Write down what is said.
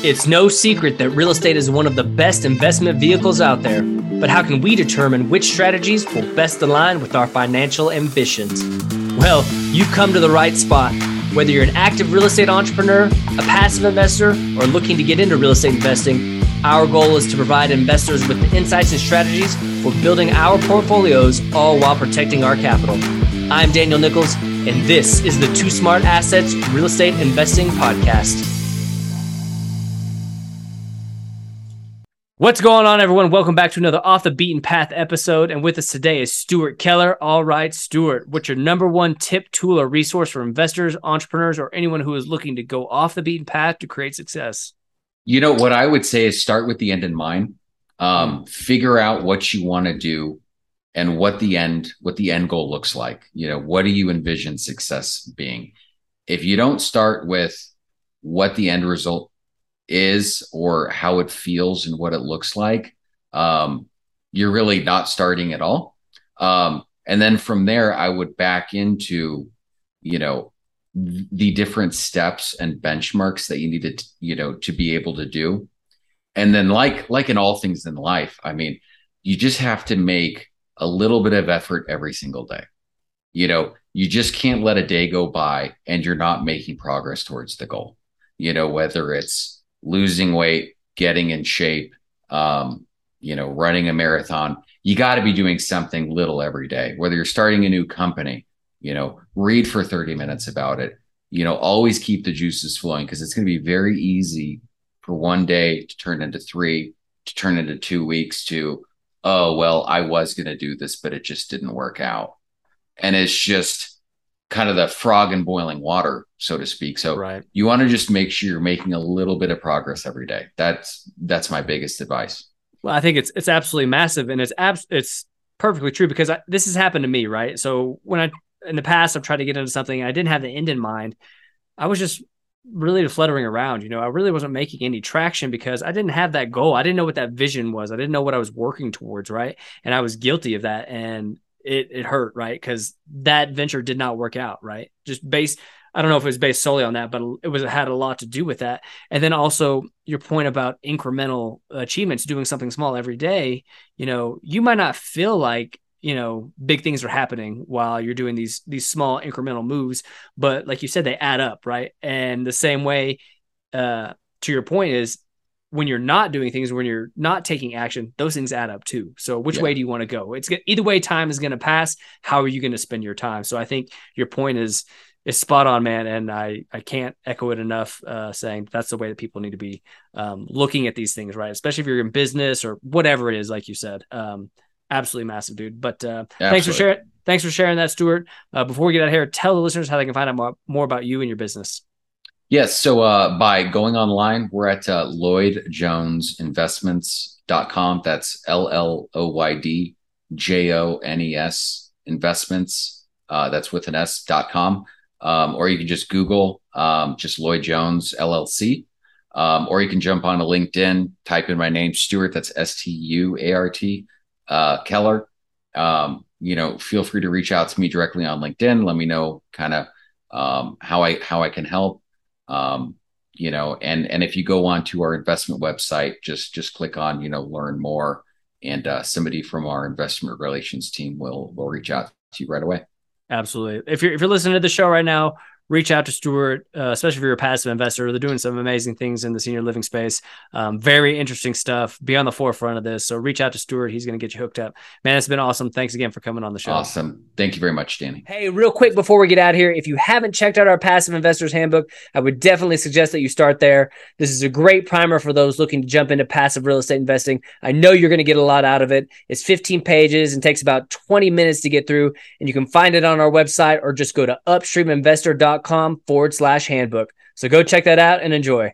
It's no secret that real estate is one of the best investment vehicles out there. But how can we determine which strategies will best align with our financial ambitions? Well, you've come to the right spot. Whether you're an active real estate entrepreneur, a passive investor, or looking to get into real estate investing, our goal is to provide investors with the insights and strategies for building our portfolios, all while protecting our capital. I'm Daniel Nichols, and this is the Two Smart Assets Real Estate Investing Podcast. What's going on, everyone? Welcome back to another Off the Beaten Path episode. And with us today is Stuart Keller. All right, Stuart, what's your number one tip, tool, or resource for investors, entrepreneurs, or anyone who is looking to go off the beaten path to create success? You know, what I would say is start with the end in mind. Um, figure out what you want to do and what the end what the end goal looks like. You know, what do you envision success being? If you don't start with what the end result is or how it feels and what it looks like, um, you're really not starting at all. Um, and then from there, I would back into, you know, the different steps and benchmarks that you needed, to, you know, to be able to do. And then, like like in all things in life, I mean, you just have to make a little bit of effort every single day. You know, you just can't let a day go by and you're not making progress towards the goal. You know, whether it's losing weight, getting in shape, um, you know, running a marathon, you got to be doing something little every day. Whether you're starting a new company, you know, read for 30 minutes about it. You know, always keep the juices flowing because it's going to be very easy for one day to turn into three, to turn into two weeks to, oh, well, I was going to do this, but it just didn't work out. And it's just, kind of the frog in boiling water, so to speak. So right. you want to just make sure you're making a little bit of progress every day. That's that's my biggest advice. Well, I think it's it's absolutely massive, and it's abs- it's perfectly true because I, this has happened to me, right? So when I in the past I've tried to get into something, I didn't have the end in mind. I was just really fluttering around. You know, I really wasn't making any traction because I didn't have that goal. I didn't know what that vision was. I didn't know what I was working towards, right? And I was guilty of that. And it it hurt, right? Because that venture did not work out, right? Just based, I don't know if it was based solely on that, but it was it had a lot to do with that. And then also your point about incremental achievements, doing something small every day. You know, you might not feel like you know big things are happening while you're doing these these small incremental moves, but like you said, they add up, right? And the same way, uh, to your point is when you're not doing things, when you're not taking action, those things add up too. So which yeah. way do you want to go? It's either way, time is going to pass. How are you going to spend your time? So I think your point is is spot on, man, and I I can't echo it enough. Uh, saying that's the way that people need to be um, looking at these things, right? Especially if you're in business or whatever it is, like you said. Um, absolutely massive, dude. But uh, thanks for sharing. Thanks for sharing that, Stuart. Uh, before we get out here, tell the listeners how they can find out more, more about you and your business. Yes. So uh, by going online, we're at uh, LloydJonesInvestments.com. That's L L O Y D J O N E S investments. Uh, that's with an S dot com. Um, or you can just Google um, just Lloyd Jones LLC. Um, or you can jump on a LinkedIn, type in my name, Stuart. That's S T U A R T uh, Keller. Um, you know, feel free to reach out to me directly on LinkedIn. Let me know kind of um, how I how I can help. Um, you know, and and if you go on to our investment website, just just click on you know learn more, and uh, somebody from our investment relations team will will reach out to you right away. Absolutely. If you're if you're listening to the show right now, reach out to Stuart, uh, especially if you're a passive investor. They're doing some amazing things in the senior living space. Um, very interesting stuff. Be on the forefront of this. So reach out to Stuart. He's going to get you hooked up. Man, it's been awesome. Thanks again for coming on the show. Awesome. Thank you very much, Danny. Hey, real quick before we get out here, if you haven't checked out our passive investors handbook, I would definitely suggest that you start there. This is a great primer for those looking to jump into passive real estate investing. I know you're going to get a lot out of it. It's 15 pages and takes about 20 minutes to get through, and you can find it on our website or just go to upstreaminvestor.com forward slash handbook. So go check that out and enjoy.